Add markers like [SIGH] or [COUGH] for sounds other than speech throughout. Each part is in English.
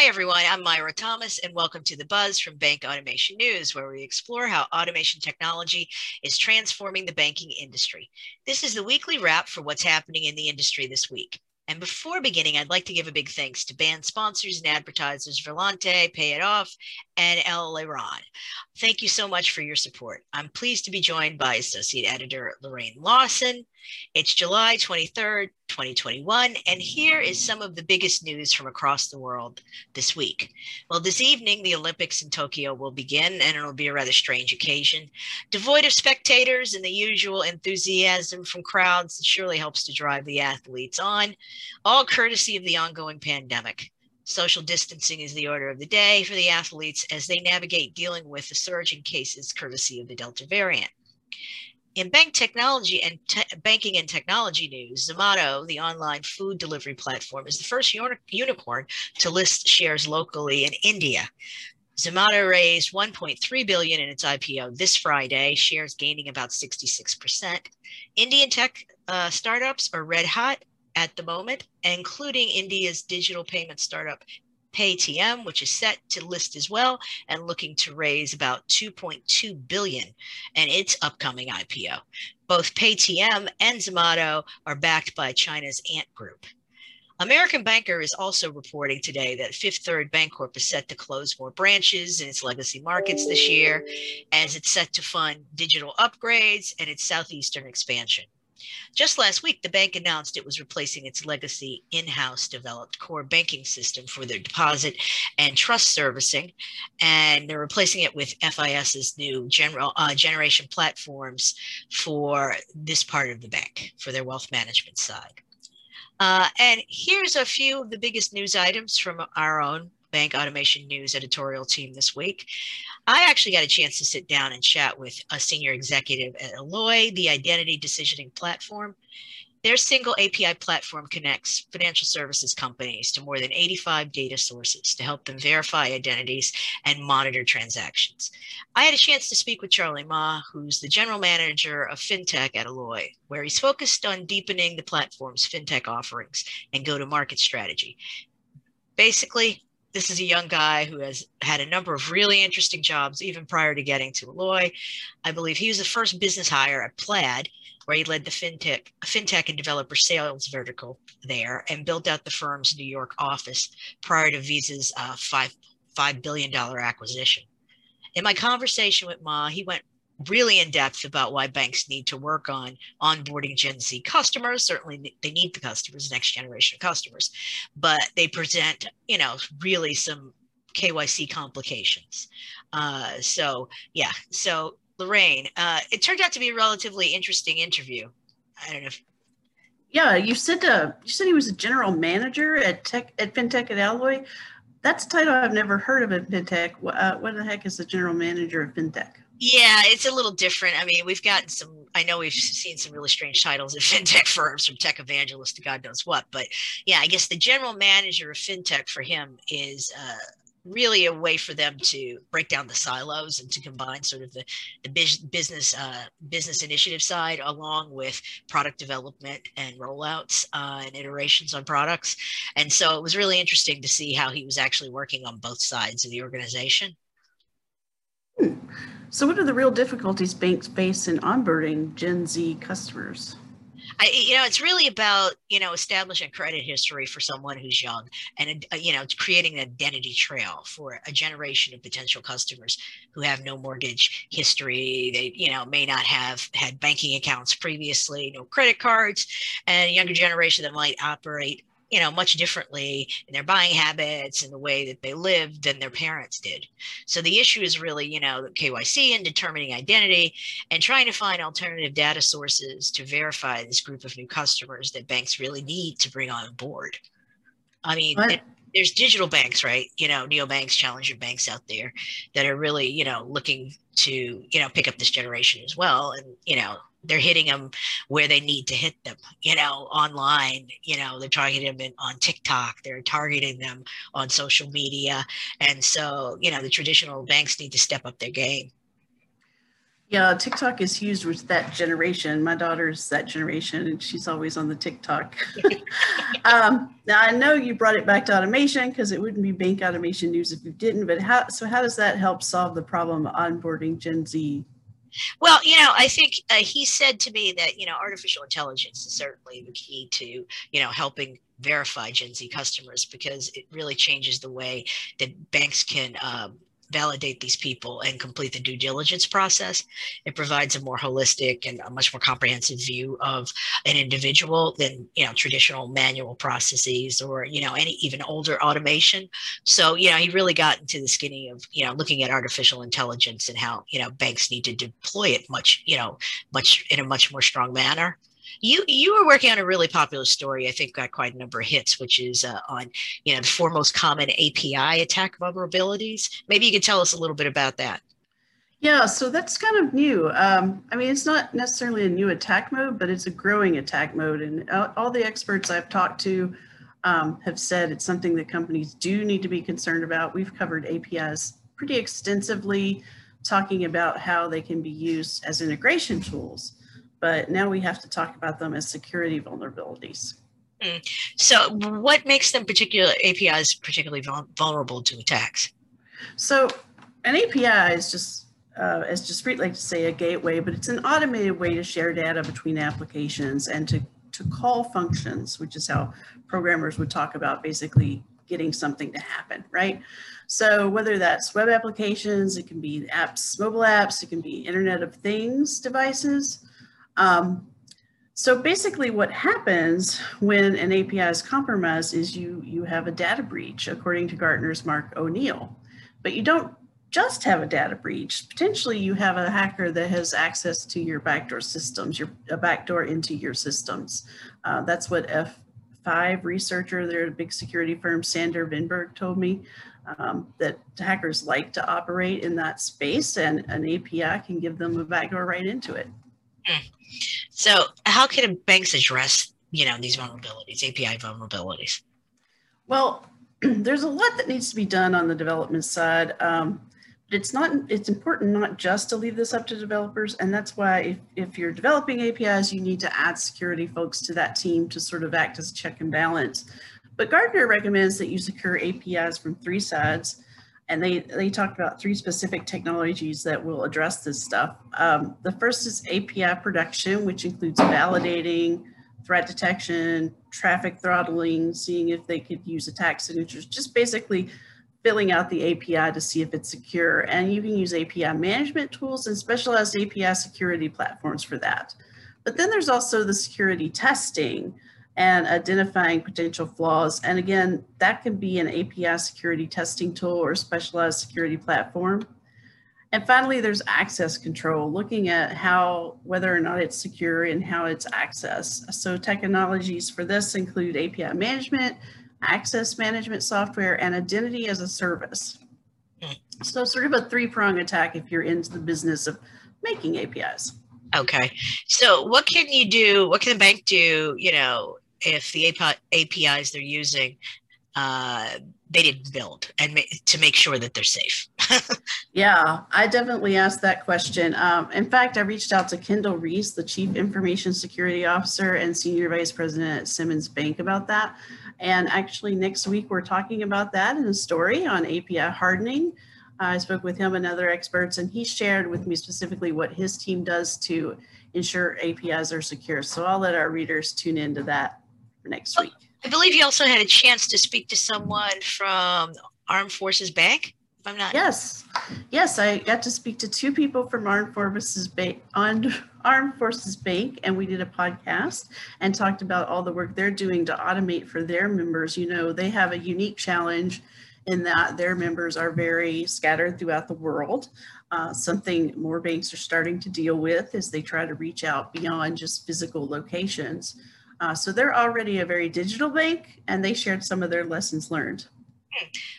Hi, everyone. I'm Myra Thomas, and welcome to The Buzz from Bank Automation News, where we explore how automation technology is transforming the banking industry. This is the weekly wrap for what's happening in the industry this week. And before beginning, I'd like to give a big thanks to BAN sponsors and advertisers Volante, Pay It Off, and El. Thank you so much for your support. I'm pleased to be joined by Associate Editor Loraine Lawson. It's July 23rd, 2021, and here is some of the biggest news from across the world this week. Well, this evening, the Olympics in Tokyo will begin, and it'll be a rather strange occasion. Devoid of spectators and the usual enthusiasm from crowds, it surely helps to drive the athletes on, all courtesy of the ongoing pandemic. Social distancing is the order of the day for the athletes as they navigate dealing with the surge in cases courtesy of the Delta variant. In bank technology and te- banking and technology news, Zomato, the online food delivery platform, is the first uni- unicorn to list shares locally in India. Zomato raised 1.3 billion in its IPO this Friday, shares gaining about 66%. Indian tech uh, startups are red hot at the moment, including India's digital payment startup Paytm, which is set to list as well and looking to raise about 2.2 billion in its upcoming IPO. Both Paytm and Zomato are backed by China's Ant Group. American Banker is also reporting today that Fifth Third Bancorp is set to close more branches in its legacy markets this year as it's set to fund digital upgrades and its southeastern expansion. Just last week, the bank announced it was replacing its legacy in house developed core banking system for their deposit and trust servicing. And they're replacing it with FIS's new general, uh, generation platforms for this part of the bank, for their wealth management side. Uh, and here's a few of the biggest news items from our own Bank Automation News editorial team this week. I actually got a chance to sit down and chat with a senior executive at Alloy, the identity decisioning platform. Their single API platform connects financial services companies to more than 85 data sources to help them verify identities and monitor transactions. I had a chance to speak with Charlie Ma, who's the general manager of FinTech at Alloy, where he's focused on deepening the platform's FinTech offerings and go to market strategy. Basically, this is a young guy who has had a number of really interesting jobs even prior to getting to Alloy. I believe he was the first business hire at Plaid, where he led the fintech, fintech and developer sales vertical there and built out the firm's New York office prior to Visa's uh, five five billion dollar acquisition. In my conversation with Ma, he went really in depth about why banks need to work on onboarding Gen Z customers. Certainly, they need the customers, next generation of customers, but they present, you know, really some KYC complications. Uh, so, yeah. So, Loraine, uh, it turned out to be a relatively interesting interview. I don't know if. Yeah, you said uh, you said he was a general manager at Tech at FinTech at Alloy. That's a title I've never heard of at FinTech. Uh, what the heck is the general manager of FinTech? Yeah, it's a little different. I mean, we've gotten some, I know we've seen some really strange titles in [LAUGHS] fintech firms from tech evangelist to God knows what. But yeah, I guess the general manager of fintech for him is uh, really a way for them to break down the silos and to combine sort of the, the business uh, business initiative side along with product development and rollouts uh, and iterations on products. And so it was really interesting to see how he was actually working on both sides of the organization. Hmm. So, what are the real difficulties banks face in onboarding Gen Z customers? I, you know, it's really about you know establishing credit history for someone who's young, and uh, you know, creating an identity trail for a generation of potential customers who have no mortgage history. They, you know, may not have had banking accounts previously, no credit cards, and a younger generation that might operate you know much differently in their buying habits and the way that they lived than their parents did. So the issue is really you know kyc and determining identity and trying to find alternative data sources to verify this group of new customers that banks really need to bring on board. I mean there's digital banks right? You know neobanks challenger banks out there that are really you know looking to you know pick up this generation as well. And you know they're hitting them where they need to hit them you know online. You know they're targeting them on tiktok. They're targeting them on social media. And so you know the traditional banks need to step up their game Yeah, TikTok is huge with that generation. My daughter's that generation, and she's always on the TikTok. [LAUGHS] um, now I know you brought it back to automation because it wouldn't be bank automation news if you didn't. But how? So how does that help solve the problem of onboarding Gen Z? Well, you know, I think uh, he said to me that you know artificial intelligence is certainly the key to you know helping verify Gen Z customers because it really changes the way that banks can um, validate these people and complete the due diligence process. It provides a more holistic and a much more comprehensive view of an individual than you know traditional manual processes or you know any even older automation. So you know he really got into the skinny of you know looking at artificial intelligence and how you know banks need to deploy it much you know much in a much more strong manner you you were working on a really popular story. I think got quite a number of hits, which is uh, on you know the four most common API attack vulnerabilities. Maybe you could tell us a little bit about that. Yeah, so that's kind of new. Um, I mean, it's not necessarily a new attack mode, but it's a growing attack mode. And all the experts I've talked to um, have said it's something that companies do need to be concerned about. We've covered APIs pretty extensively, talking about how they can be used as integration tools but now we have to talk about them as security vulnerabilities. Mm. So, what makes them particular APIs particularly vulnerable to attacks? So, an API is just, uh, as Jaspreet like to say, a gateway, but it's an automated way to share data between applications and to, to call functions, which is how programmers would talk about basically getting something to happen, right? So whether that's web applications, it can be apps, mobile apps, it can be Internet of Things devices, um, so basically what happens when an API is compromised is you, you have a data breach, according to Gartner's Mark O'Neill. But you don't just have a data breach. Potentially you have a hacker that has access to your backdoor systems, your a backdoor into your systems. Uh, that's what F5 researcher, they're a big security firm, Sander Vinberg told me. Um, that hackers like to operate in that space and an API can give them a backdoor right into it. Mm. So how can banks address, you know, these vulnerabilities, API vulnerabilities? Well, [CLEARS THROAT] there's a lot that needs to be done on the development side. Um, but it's not, it's important not just to leave this up to developers. And that's why if, if you're developing APIs, you need to add security folks to that team to sort of act as check and balance. But Gartner recommends that you secure APIs from three sides and they they talked about three specific technologies that will address this stuff. Um, the first is API protection, which includes validating, threat detection, traffic throttling, seeing if they could use attack signatures, just basically filling out the API to see if it's secure. And you can use API management tools and specialized API security platforms for that. But then there's also the security testing, and identifying potential flaws. And again, that can be an API security testing tool or specialized security platform. And finally, there's access control, looking at how, whether or not it's secure and how it's accessed. So technologies for this include API management, access management software, and identity as a service. So sort of a three-prong attack if you're into the business of making APIs. Okay. So what can you do? What can the bank do, you know, if the APIs they're using uh, they didn't build and ma- to make sure that they're safe. [LAUGHS] yeah, I definitely asked that question. Um, in fact, I reached out to Kendall Reese, the Chief Information Security Officer and Senior Vice President at Simmons Bank about that. And actually next week, we're talking about that in a story on API hardening. I spoke with him and other experts, and he shared with me specifically what his team does to ensure APIs are secure. So I'll let our readers tune into that for next week. I believe you also had a chance to speak to someone from Armed Forces Bank. If I'm not. Yes, yes, I got to speak to two people from Armed Forces Bank on Armed Forces Bank, and we did a podcast and talked about all the work they're doing to automate for their members. You know, they have a unique challenge in that their members are very scattered throughout the world. Uh, something more banks are starting to deal with as they try to reach out beyond just physical locations. Uh, so they're already a very digital bank and they shared some of their lessons learned.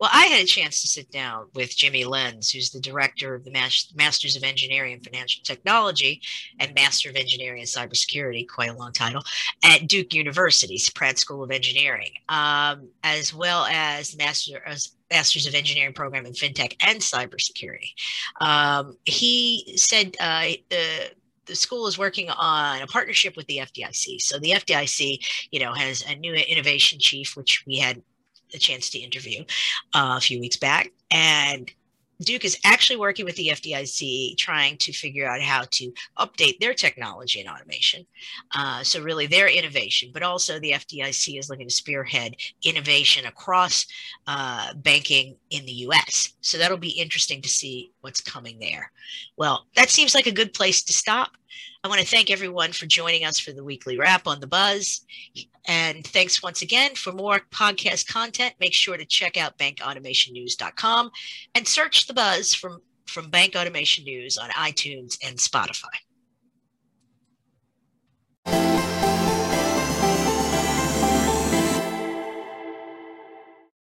Well, I had a chance to sit down with Jimmie Lenz, who's the director of the Masters of Engineering and Financial Technology and Master of Engineering and Cybersecurity, quite a long title, at Duke University's Pratt School of Engineering, um, as well as Master of Masters of Engineering program in FinTech and Cybersecurity. Um, he said uh, the the school is working on a partnership with the FDIC. So the FDIC, you know, has a new innovation chief, which we had a chance to interview uh, a few weeks back, and Duke is actually working with the FDIC trying to figure out how to update their technology and automation. Uh, so, really, their innovation, but also the FDIC is looking to spearhead innovation across uh, banking in the US. So, that'll be interesting to see what's coming there. Well, that seems like a good place to stop. I want to thank everyone for joining us for the weekly wrap on the buzz. And thanks once again. For more podcast content, make sure to check out bankautomationnews.com and search the buzz from, from Bank Automation News on iTunes and Spotify.